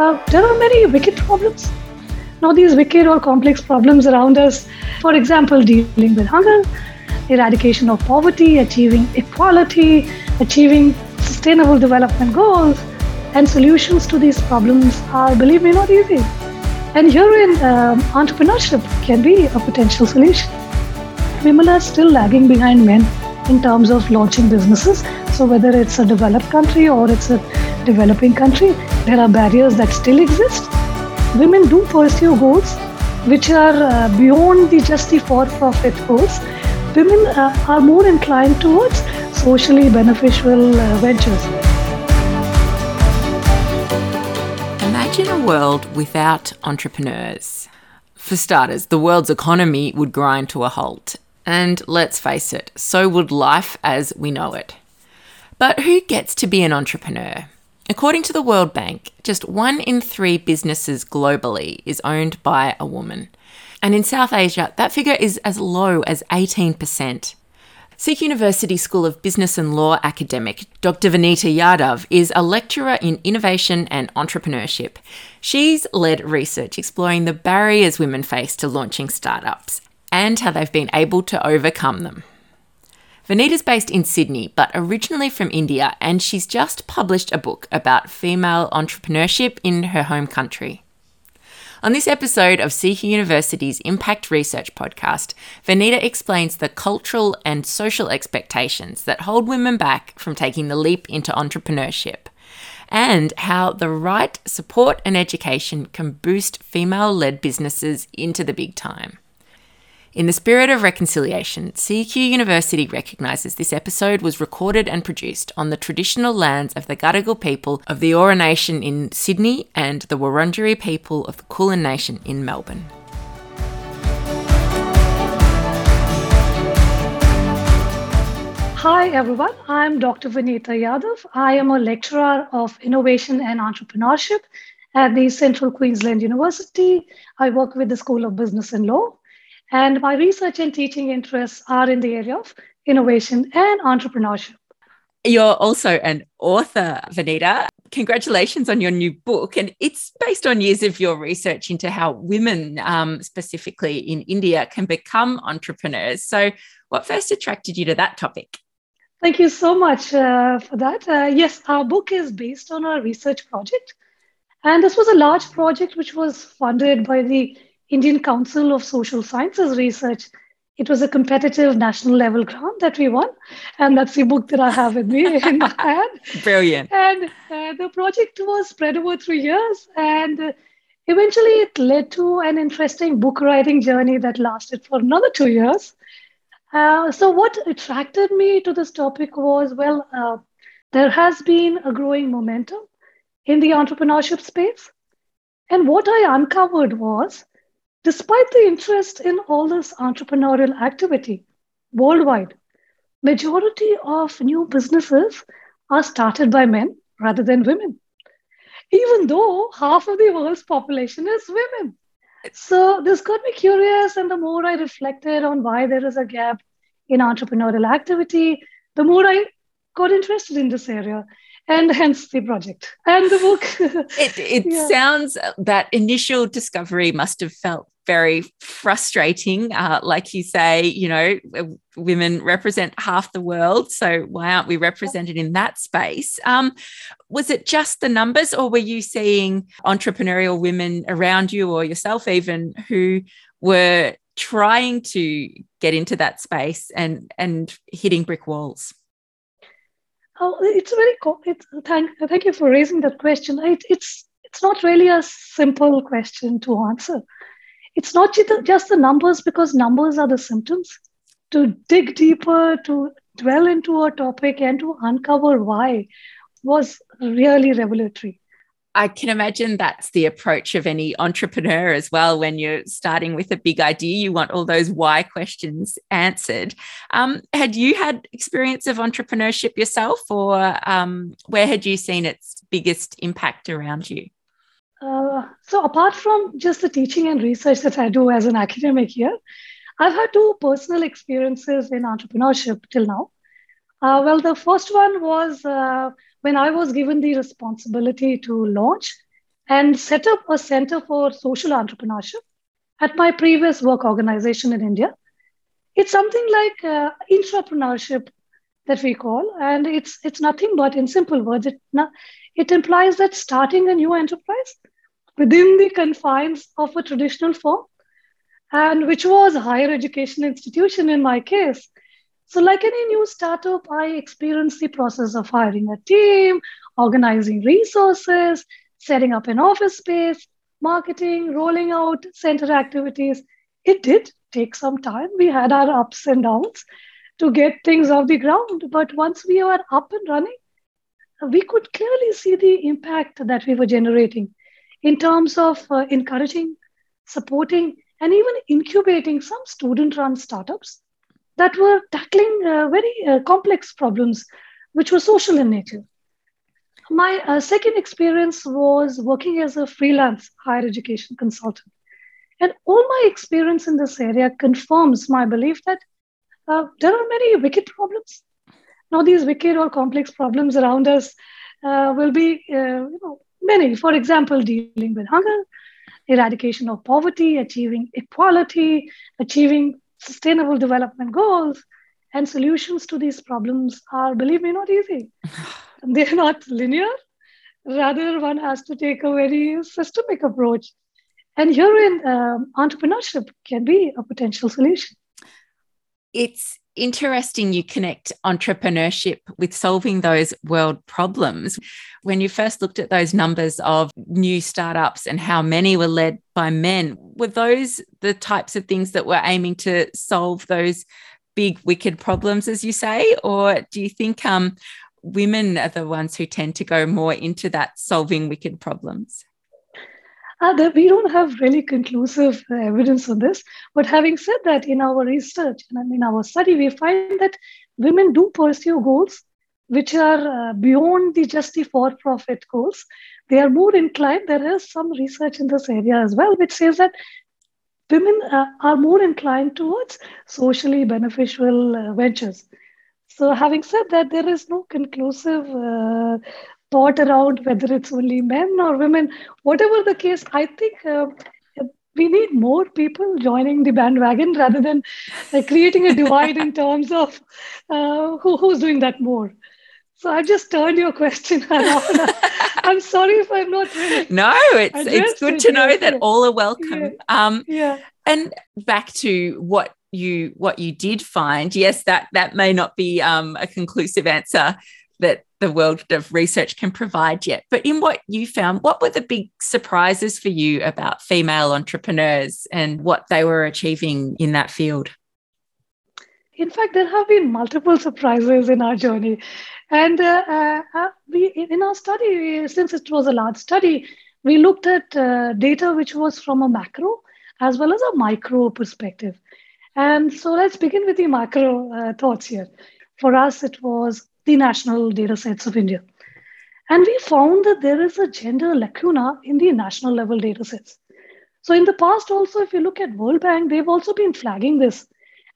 there are many wicked problems. Now, these wicked or complex problems around us, for example, dealing with hunger, eradication of poverty, achieving equality, achieving sustainable development goals, and solutions to these problems are, believe me, not easy. And herein, um, entrepreneurship can be a potential solution. Women are still lagging behind men in terms of launching businesses. So, whether it's a developed country or it's a developing country, there are barriers that still exist. Women do pursue goals which are uh, beyond the just the for-profit goals. Women uh, are more inclined towards socially beneficial uh, ventures. Imagine a world without entrepreneurs. For starters, the world's economy would grind to a halt. And let's face it, so would life as we know it. But who gets to be an entrepreneur? According to the World Bank, just one in three businesses globally is owned by a woman. And in South Asia, that figure is as low as 18%. CQ University School of Business and Law academic Dr. Vanita Yadav is a lecturer in innovation and entrepreneurship. She's led research exploring the barriers women face to launching startups and how they've been able to overcome them. Vanita's based in Sydney, but originally from India, and she's just published a book about female entrepreneurship in her home country. On this episode of CQ University's Impact Research podcast, Vanita explains the cultural and social expectations that hold women back from taking the leap into entrepreneurship, and how the right support and education can boost female led businesses into the big time. In the spirit of reconciliation, CQ University recognises this episode was recorded and produced on the traditional lands of the Gadigal people of the Eora Nation in Sydney and the Wurundjeri people of the Kulin Nation in Melbourne. Hi everyone, I'm Dr. Vanita Yadav. I am a lecturer of innovation and entrepreneurship at the Central Queensland University. I work with the School of Business and Law and my research and teaching interests are in the area of innovation and entrepreneurship. You're also an author, Vanita. Congratulations on your new book. And it's based on years of your research into how women, um, specifically in India, can become entrepreneurs. So, what first attracted you to that topic? Thank you so much uh, for that. Uh, yes, our book is based on a research project. And this was a large project which was funded by the Indian Council of Social Sciences Research. It was a competitive national level grant that we won. And that's the book that I have with me in my hand. Brilliant. And uh, the project was spread over three years. And uh, eventually it led to an interesting book writing journey that lasted for another two years. Uh, so, what attracted me to this topic was well, uh, there has been a growing momentum in the entrepreneurship space. And what I uncovered was Despite the interest in all this entrepreneurial activity worldwide, majority of new businesses are started by men rather than women, even though half of the world's population is women. So this got me curious, and the more I reflected on why there is a gap in entrepreneurial activity, the more I got interested in this area and hence the project and the book. it it yeah. sounds that initial discovery must have felt very frustrating. Uh, like you say, you know, women represent half the world. So why aren't we represented in that space? Um, was it just the numbers, or were you seeing entrepreneurial women around you or yourself even who were trying to get into that space and and hitting brick walls? Oh, it's very cool. it's, thank thank you for raising that question. It, it's it's not really a simple question to answer. It's not just the numbers because numbers are the symptoms. To dig deeper, to dwell into a topic, and to uncover why was really revelatory. I can imagine that's the approach of any entrepreneur as well. When you're starting with a big idea, you want all those why questions answered. Um, had you had experience of entrepreneurship yourself, or um, where had you seen its biggest impact around you? Uh, so, apart from just the teaching and research that I do as an academic here, I've had two personal experiences in entrepreneurship till now. Uh, well, the first one was uh, when I was given the responsibility to launch and set up a center for social entrepreneurship at my previous work organization in India. It's something like uh, intrapreneurship that we call, and it's it's nothing but, in simple words, it it implies that starting a new enterprise within the confines of a traditional firm, and which was a higher education institution in my case. So, like any new startup, I experienced the process of hiring a team, organizing resources, setting up an office space, marketing, rolling out center activities. It did take some time. We had our ups and downs to get things off the ground. But once we were up and running, we could clearly see the impact that we were generating in terms of uh, encouraging, supporting, and even incubating some student run startups that were tackling uh, very uh, complex problems, which were social in nature. My uh, second experience was working as a freelance higher education consultant. And all my experience in this area confirms my belief that uh, there are many wicked problems. Now, these wicked or complex problems around us uh, will be uh, you know, many. For example, dealing with hunger, eradication of poverty, achieving equality, achieving sustainable development goals, and solutions to these problems are, believe me, not easy. they're not linear. Rather, one has to take a very systemic approach. And herein, um, entrepreneurship can be a potential solution. It's interesting you connect entrepreneurship with solving those world problems. When you first looked at those numbers of new startups and how many were led by men, were those the types of things that were aiming to solve those big wicked problems, as you say? Or do you think um, women are the ones who tend to go more into that solving wicked problems? Uh, we don't have really conclusive uh, evidence on this. But having said that, in our research and in our study, we find that women do pursue goals which are uh, beyond the just the for-profit goals. They are more inclined. There is some research in this area as well, which says that women uh, are more inclined towards socially beneficial uh, ventures. So, having said that, there is no conclusive uh, thought around whether it's only men or women. Whatever the case, I think uh, we need more people joining the bandwagon rather than like, creating a divide in terms of uh, who, who's doing that more. So I just turned your question around. I'm sorry if I'm not really. No, it's it's good to know that all are welcome. Yeah. Um, yeah. And back to what you what you did find yes that that may not be um, a conclusive answer that the world of research can provide yet. But in what you found what were the big surprises for you about female entrepreneurs and what they were achieving in that field? In fact there have been multiple surprises in our journey. And uh, uh, uh we in our study since it was a large study we looked at uh, data which was from a macro as well as a micro perspective. And so let's begin with the macro uh, thoughts here. For us, it was the national data sets of India. And we found that there is a gender lacuna in the national level data sets. So in the past, also, if you look at World Bank, they've also been flagging this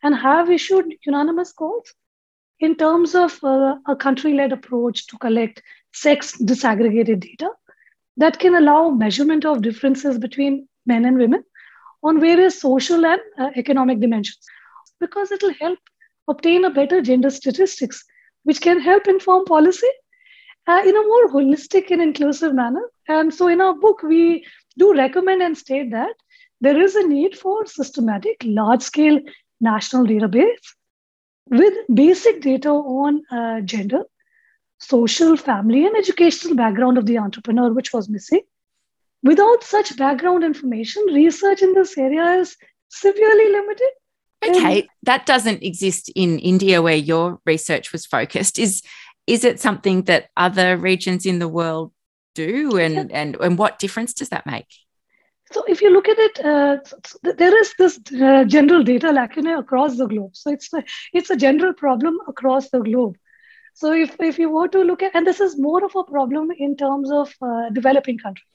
and have issued unanimous calls in terms of uh, a country-led approach to collect sex disaggregated data that can allow measurement of differences between men and women on various social and uh, economic dimensions because it will help obtain a better gender statistics, which can help inform policy uh, in a more holistic and inclusive manner. And so, in our book, we do recommend and state that there is a need for systematic, large scale national database with basic data on uh, gender, social, family, and educational background of the entrepreneur, which was missing. Without such background information, research in this area is severely limited. Okay, and that doesn't exist in India where your research was focused. Is is it something that other regions in the world do, and and and what difference does that make? So, if you look at it, uh, there is this uh, general data lacuna across the globe. So, it's a, it's a general problem across the globe. So, if, if you were to look at, and this is more of a problem in terms of uh, developing countries.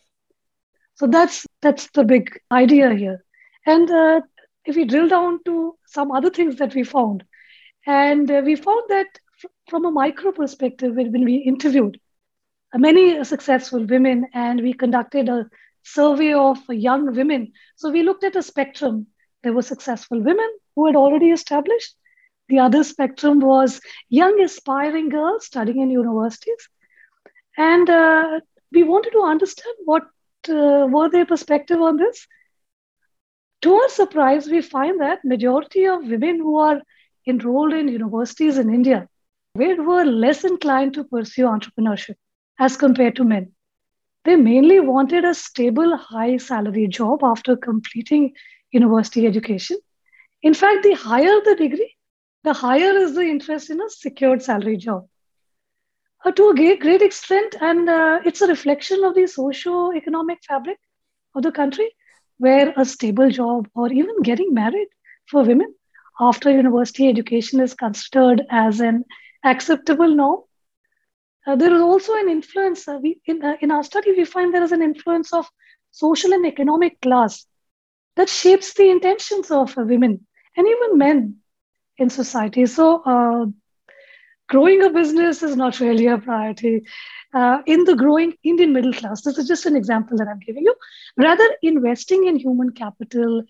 So that's that's the big idea here. And uh, if we drill down to some other things that we found, and uh, we found that f- from a micro perspective, when, we interviewed many successful women, and we conducted a survey of young women. So we looked at a spectrum. There were successful women who had already established. The other spectrum was young aspiring girls studying in universities. And uh, we wanted to understand what uh, were their perspective on this. To our surprise, we find that majority of women who are enrolled in universities in India were less inclined to pursue entrepreneurship as compared to men. They mainly wanted a stable, high salary job after completing university education. In fact, the higher the degree, the higher is the interest in a secured salary job. Uh, to a great extent, and uh, it's a reflection of the socio-economic fabric of the country, where a stable job or even getting married for women after university education is considered as an acceptable norm. Uh, there is also an influence uh, we, in, uh, in our study we find there is an influence of social and economic class that shapes the intentions of women and even men in society. So uh, growing a business is not really a priority uh, in the growing indian middle class this is just an example that i'm giving you rather investing in human capital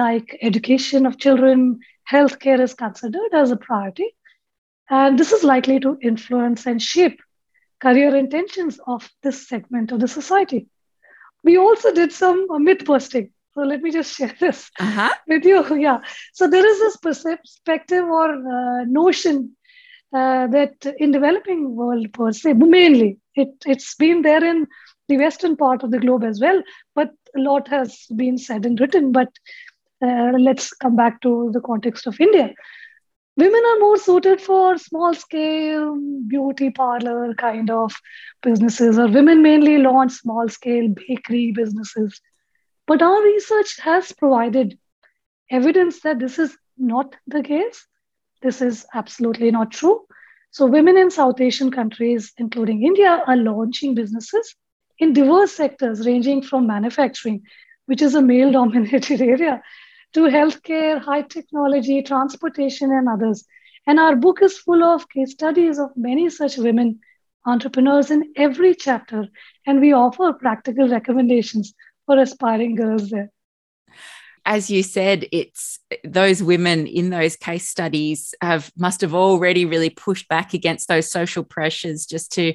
like education of children healthcare is considered as a priority and this is likely to influence and shape career intentions of this segment of the society. We also did some myth busting. So let me just share this uh-huh. with you. Yeah. So there is this perspective or uh, notion uh, that in developing world per se, mainly it, it's been there in the western part of the globe as well, but a lot has been said and written. But uh, let's come back to the context of India women are more suited for small scale beauty parlor kind of businesses or women mainly launch small scale bakery businesses but our research has provided evidence that this is not the case this is absolutely not true so women in south asian countries including india are launching businesses in diverse sectors ranging from manufacturing which is a male dominated area to healthcare, high technology, transportation, and others. And our book is full of case studies of many such women entrepreneurs in every chapter. And we offer practical recommendations for aspiring girls there. As you said, it's those women in those case studies have must have already really pushed back against those social pressures just to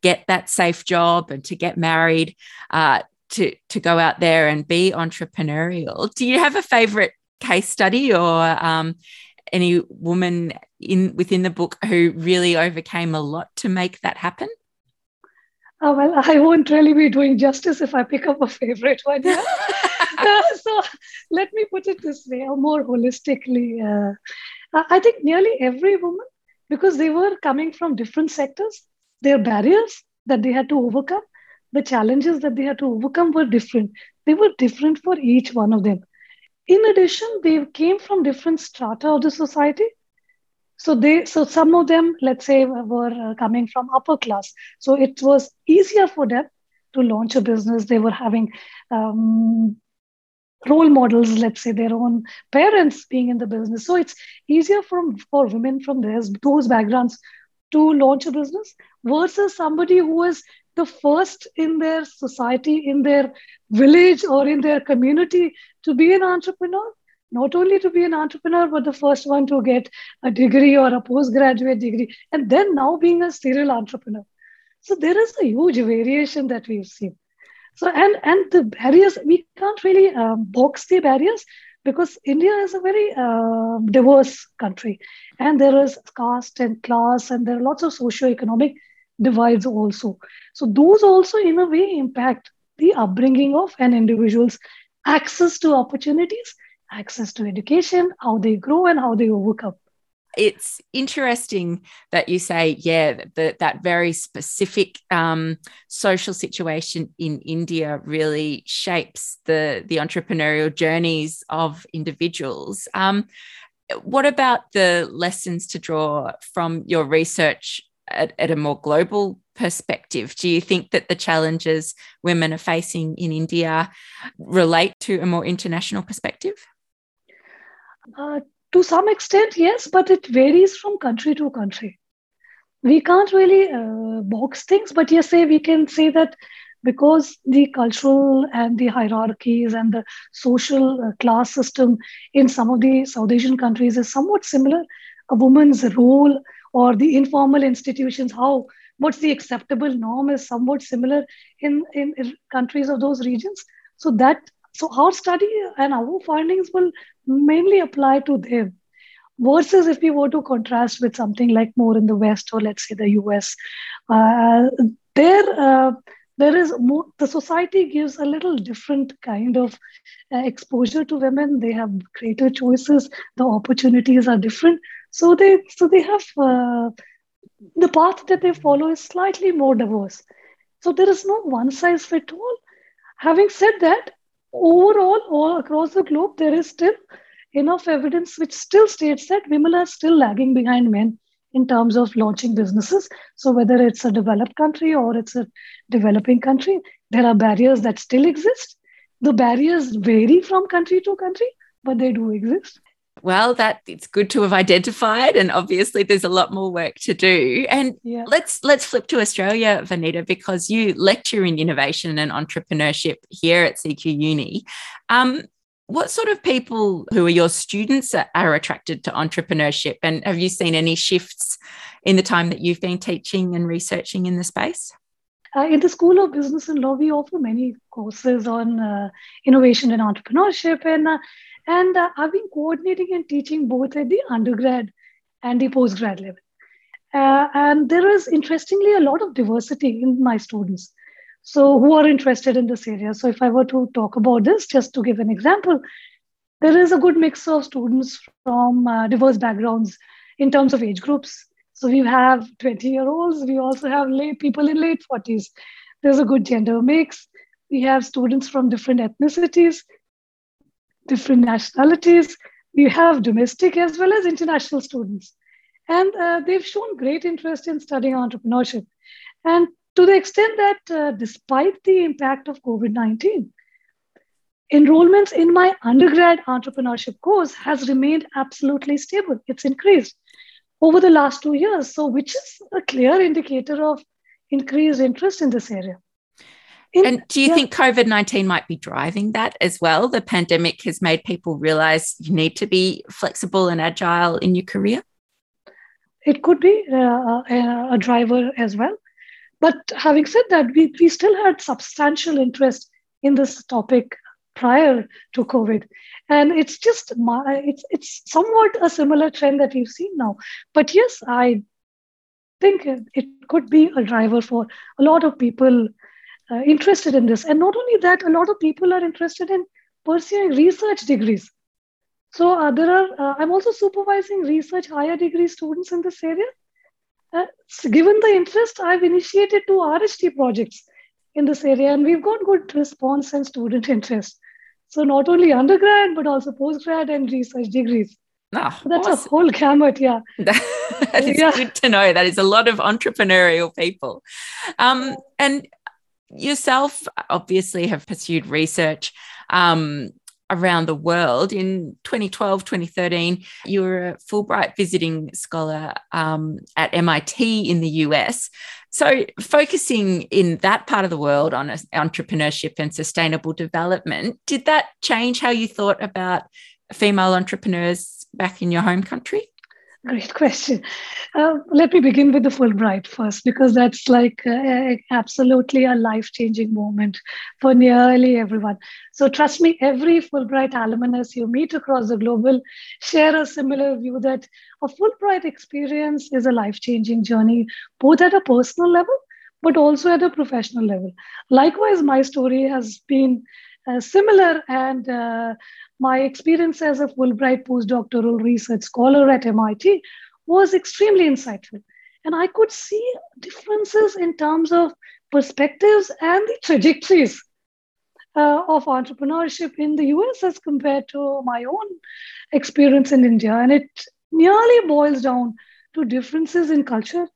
get that safe job and to get married. Uh, to to go out there and be entrepreneurial. Do you have a favorite case study or um, any woman in within the book who really overcame a lot to make that happen? Oh, well, I won't really be doing justice if I pick up a favorite one. Yeah? uh, so let me put it this way, or more holistically. Uh, I think nearly every woman, because they were coming from different sectors, their barriers that they had to overcome, the challenges that they had to overcome were different. They were different for each one of them. In addition, they came from different strata of the society. So they, so some of them, let's say, were uh, coming from upper class. So it was easier for them to launch a business. They were having um, role models, let's say their own parents being in the business. So it's easier for, women from those backgrounds to launch a business versus somebody who is the first in their society, in their village, or in their community to be an entrepreneur. Not only to be an entrepreneur, but the first one to get a degree or a postgraduate degree, and then now being a serial entrepreneur. So there is a huge variation that we've seen. So and and the barriers we can't really um, box the barriers because India is a very uh, diverse country, and there is caste and class, and there are lots of socio-economic divides also. So those also in a way impact the upbringing of an individual's access to opportunities, access to education, how they grow and how they overcome. It's interesting that you say, yeah, that that very specific um, social situation in India really shapes the the entrepreneurial journeys of individuals. Um, what about the lessons to draw from your research at, at a more global perspective? Do you think that the challenges women are facing in India relate to a more international perspective? Uh, to some extent, yes, but it varies from country to country. we can't really uh, box things, but yes, say we can say that because the cultural and the hierarchies and the social uh, class system in some of the South Asian countries is somewhat similar, a woman's role or the informal institutions, how what's the acceptable norm is somewhat similar in, in, in countries of those regions. So that so our study and our findings will mainly apply to them versus if we were to contrast with something like more in the west or let's say the us uh, there uh, there is more the society gives a little different kind of uh, exposure to women. They have greater choices. The opportunities are different. So they so they have uh, the path that they follow is slightly more diverse. So there is no one size fit all. Having said that overall all across the globe there is still enough evidence which still states that women are still lagging behind men in terms of launching businesses. So, whether it's a developed country or it's a developing country, there are barriers that still exist. The barriers vary from country to country, but they do exist. Well, that it's good to have identified, and obviously there's a lot more work to do. And yeah. let's let's flip to Australia, Vanita, because you lecture in innovation and entrepreneurship here at CQ Uni. Um, what sort of people who are your students are attracted to entrepreneurship? And have you seen any shifts in the time that you've been teaching and researching in the space? Uh, in the School of Business and Law, we offer many courses on uh, innovation and entrepreneurship. And, uh, and uh, I've been coordinating and teaching both at the undergrad and the postgrad level. Uh, and there is, interestingly, a lot of diversity in my students. So, who are interested in this area? So, if I were to talk about this, just to give an example, there is a good mix of students from uh, diverse backgrounds in terms of age groups. So, we have 20 year olds, we also have people in late 40s. There's a good gender mix. We have students from different ethnicities, different nationalities. We have domestic as well as international students. And uh, they've shown great interest in studying entrepreneurship. And to the extent that uh, despite the impact of COVID 19, enrollments in my undergrad entrepreneurship course has remained absolutely stable. It's increased over the last two years. So, which is a clear indicator of increased interest in this area. In, and do you yeah. think COVID 19 might be driving that as well? The pandemic has made people realize you need to be flexible and agile in your career? It could be uh, a, a driver as well. But having said that, we, we still had substantial interest in this topic prior to COVID. And it's just my, it's it's somewhat a similar trend that we've seen now. But yes, I think it could be a driver for a lot of people uh, interested in this. And not only that, a lot of people are interested in pursuing research degrees. So uh, there are. Uh, I'm also supervising research higher degree students in this area, uh, given the interest, I've initiated two RHD projects in this area, and we've got good response and student interest. So not only undergrad, but also postgrad and research degrees. Oh, that's awesome. a whole gamut, yeah. that is yeah. good to know. That is a lot of entrepreneurial people. Um, and yourself obviously have pursued research um, around the world. In 2012, 2013, you were a Fulbright visiting scholar um, at MIT in the US. So, focusing in that part of the world on entrepreneurship and sustainable development, did that change how you thought about female entrepreneurs back in your home country? Great question. Uh, let me begin with the Fulbright first, because that's like uh, absolutely a life changing moment for nearly everyone. So, trust me, every Fulbright alumnus you meet across the global share a similar view that a Fulbright experience is a life changing journey, both at a personal level, but also at a professional level. Likewise, my story has been uh, similar and uh, my experience as a Fulbright postdoctoral research scholar at MIT was extremely insightful. And I could see differences in terms of perspectives and the trajectories uh, of entrepreneurship in the US as compared to my own experience in India. And it nearly boils down to differences in culture,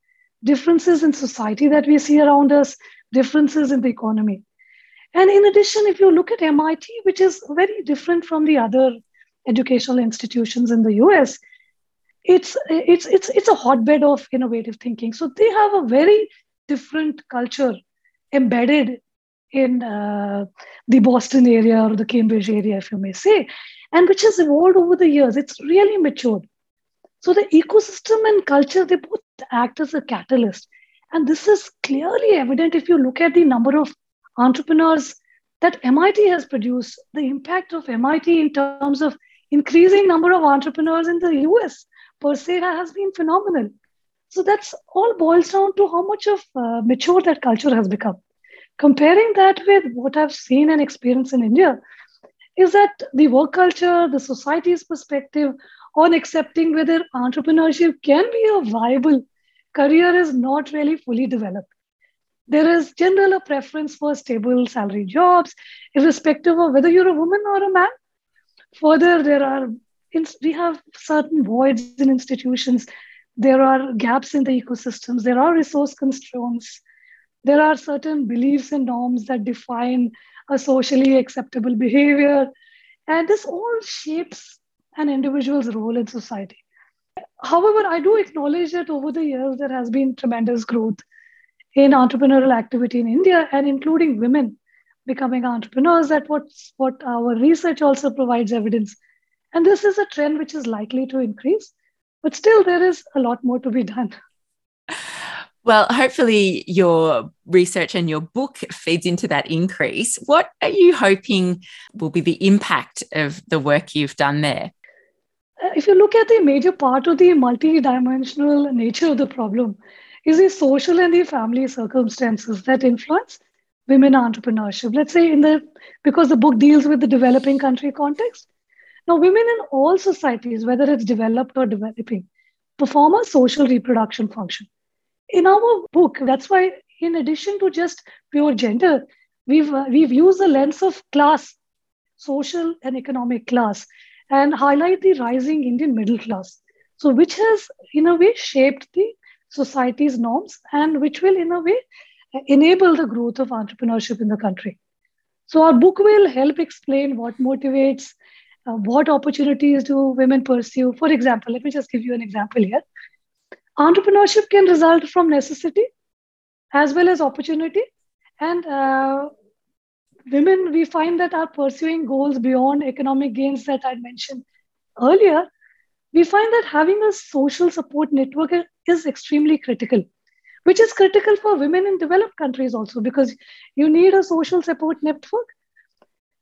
differences in society that we see around us, differences in the economy. And in addition, if you look at MIT, which is very different from the other educational institutions in the US, it's it's it's it's a hotbed of innovative thinking. So they have a very different culture embedded in uh, the Boston area or the Cambridge area, if you may say, and which has evolved over the years. It's really matured. So the ecosystem and culture, they both act as a catalyst. And this is clearly evident if you look at the number of entrepreneurs that MIT has produced, the impact of MIT in terms of increasing number of entrepreneurs in the US per se has been phenomenal. So that's all boils down to how much of uh, mature that culture has become. Comparing that with what I've seen and experienced in India, is that the work culture, the society's perspective on accepting whether entrepreneurship can be a viable career is not really fully developed. There is general a preference for stable salary jobs, irrespective of whether you're a woman or a man. Further, there are we have certain voids in institutions. There are gaps in the ecosystems. There are resource constraints. There are certain beliefs and norms that define a socially acceptable behavior. And this all shapes an individual's role in society. However, I do acknowledge that over the years there has been tremendous growth in entrepreneurial activity in India and including women becoming entrepreneurs. That what's what our research also provides evidence. And this is a trend which is likely to increase, but still there is a lot more to be done. Well, hopefully, your research and your book feeds into that increase. What are you hoping will be the impact of the work you've done there? Uh, if you look at the major part of the multidimensional nature of the problem, is the social and the family circumstances that influence women entrepreneurship. Let's say in the because the book deals with the developing country context. Now, women in all societies, whether it's developed or developing, perform a social reproduction function in our book, that's why, in addition to just pure gender, we've uh, we've used the lens of class, social and economic class, and highlight the rising Indian middle class. So, which has in a way shaped the society's norms, and which will in a way enable the growth of entrepreneurship in the country. So, our book will help explain what motivates, uh, what opportunities do women pursue. For example, let me just give you an example here entrepreneurship can result from necessity as well as opportunity and uh, women we find that are pursuing goals beyond economic gains that i mentioned earlier we find that having a social support network is extremely critical which is critical for women in developed countries also because you need a social support network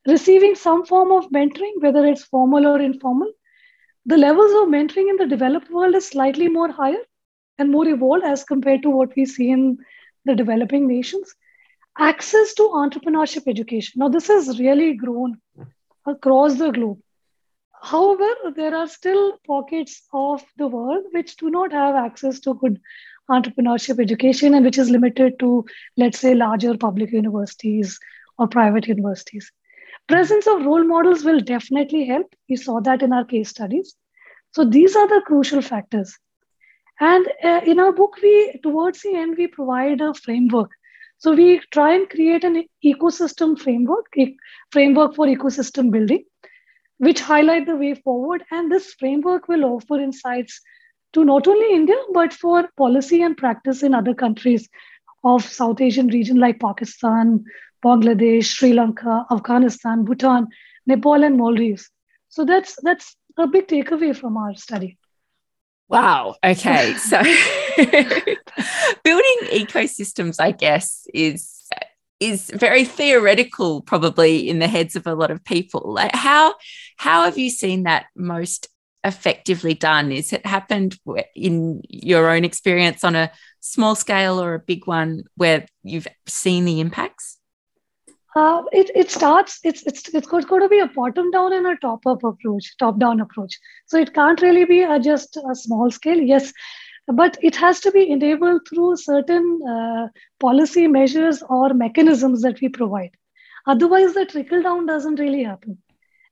receiving some form of mentoring whether it's formal or informal the levels of mentoring in the developed world is slightly more higher and more evolved as compared to what we see in the developing nations. Access to entrepreneurship education. Now, this has really grown across the globe. However, there are still pockets of the world which do not have access to good entrepreneurship education and which is limited to, let's say, larger public universities or private universities. Presence of role models will definitely help. We saw that in our case studies. So these are the crucial factors. And uh, in our book, we towards the end we provide a framework. So we try and create an ecosystem framework, framework for ecosystem building, which highlight the way forward. And this framework will offer insights to not only India but for policy and practice in other countries of South Asian region like Pakistan, Bangladesh, Sri Lanka, Afghanistan, Bhutan, Nepal, and Maldives. So that's that's a big takeaway from our study. Wow. Okay. So building ecosystems, I guess, is is very theoretical probably in the heads of a lot of people. Like how how have you seen that most effectively done? Is it happened in your own experience on a small scale or a big one where you've seen the impacts? Uh, it, it starts it's it's it's got, to be a bottom down and a top up approach top down approach so it can't really be a, just a small scale yes but it has to be enabled through certain uh, policy measures or mechanisms that we provide otherwise the trickle down doesn't really happen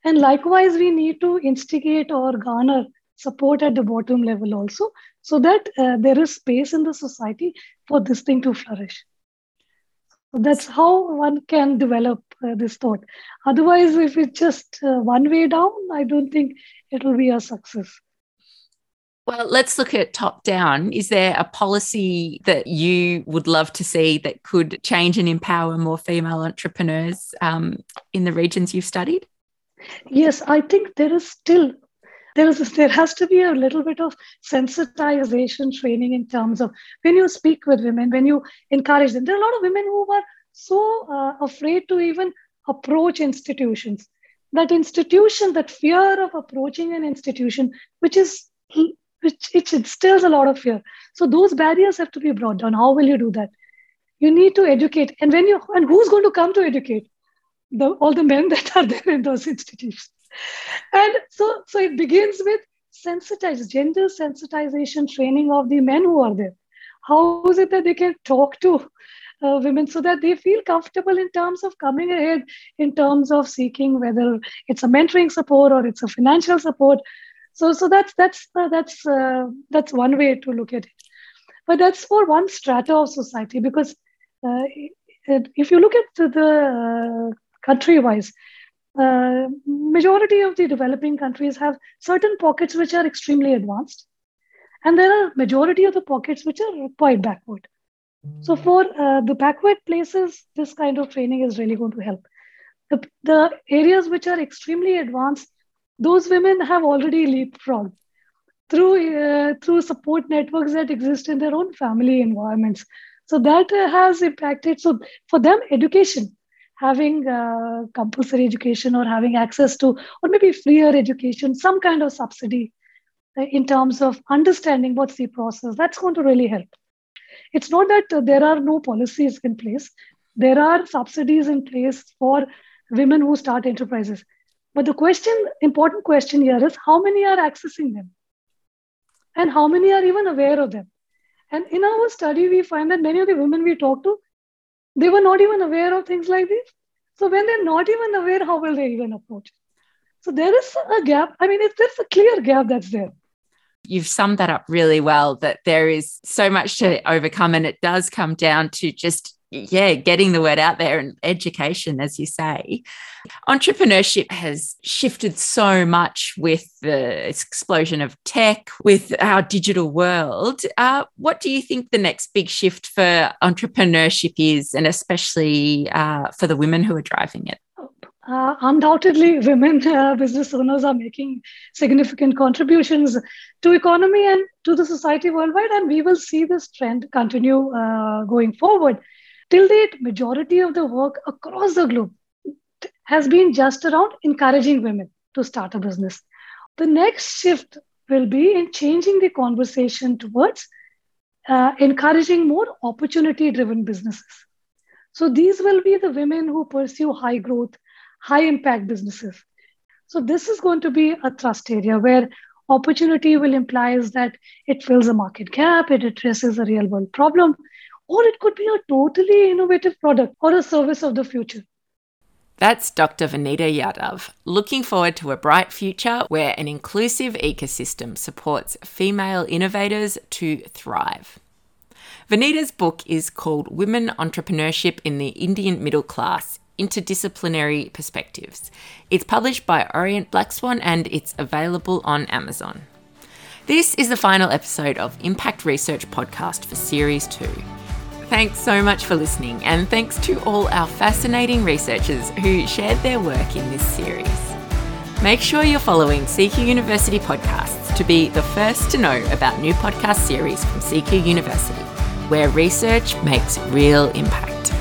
and likewise we need to instigate or garner support at the bottom level also so that uh, there is space in the society for this thing to flourish So that's how one can develop uh, this thought. Otherwise, if it's just uh, one way down, I don't think it will be a success. Well, let's look at top down. Is there a policy that you would love to see that could change and empower more female entrepreneurs um, in the regions you've studied? Yes, I think there is still there is there has to be a little bit of sensitization training in terms of when you speak with women, when you encourage them. There are a lot of women who are so uh, afraid to even approach institutions. That institution, that fear of approaching an institution, which is which it instills a lot of fear. So those barriers have to be brought down. How will you do that? You need to educate. And when you and who's going to come to educate? The, all the men that are there in those institutions. And so, so it begins with sensitize, gender sensitization training of the men who are there. How is it that they can talk to uh, women so that they feel comfortable in terms of coming ahead, in terms of seeking whether it's a mentoring support or it's a financial support so so that's that's uh, that's uh, that's one way to look at it. But that's for one strata of society because uh, if you look at the uh, country wise uh, majority of the developing countries have certain pockets which are extremely advanced and there are majority of the pockets which are quite backward. So for uh, the backward places this kind of training is really going to help. The, the areas which are extremely advanced those women have already leapfrogged through uh, through support networks that exist in their own family environments. So that uh, has impacted so for them education having uh, compulsory education or having access to or maybe freer education some kind of subsidy uh, in terms of understanding what's the process that's going to really help. It's not that there are no policies in place. There are subsidies in place for women who start enterprises but the question, important question here is how many are accessing them? And how many are even aware of them? And in our study, we find that many of the women we talk to, they were not even aware of things like this. So when they're not even aware, how will they even approach? It? So there is a gap. I mean, there's a clear gap that's there you've summed that up really well that there is so much to overcome and it does come down to just yeah, getting the word out there and education, as you say. Entrepreneurship has shifted so much with the explosion of tech, with our digital world. Uh, what do you think the next big shift for entrepreneurship is, and especially uh, for the women who are driving it? Uh, undoubtedly, women uh, business owners are making significant contributions to economy and to the society worldwide, and we will see this trend continue uh, going forward Till date, majority of the work across the globe has been just around encouraging women to start a business. The next shift will be in changing the conversation towards uh, encouraging more opportunity driven businesses. So these will be the women who pursue high growth, high impact businesses. So this is going to be a thrust area where opportunity will implies that it fills a market gap, it addresses a real world problem, or it could be a totally innovative product or a service of the future. That's Dr. Vanita Yadav, looking forward to a bright future where an inclusive ecosystem supports female innovators to thrive. Vanita's book is called Women Entrepreneurship in the Indian Middle Class Interdisciplinary Perspectives. It's published by Orient Black Swan and it's available on Amazon. This is the final episode of Impact Research Podcast for Series 2. Thanks so much for listening, and thanks to all our fascinating researchers who shared their work in this series. Make sure you're following CQ University podcasts to be the first to know about new podcast series from CQ University, where research makes real impact.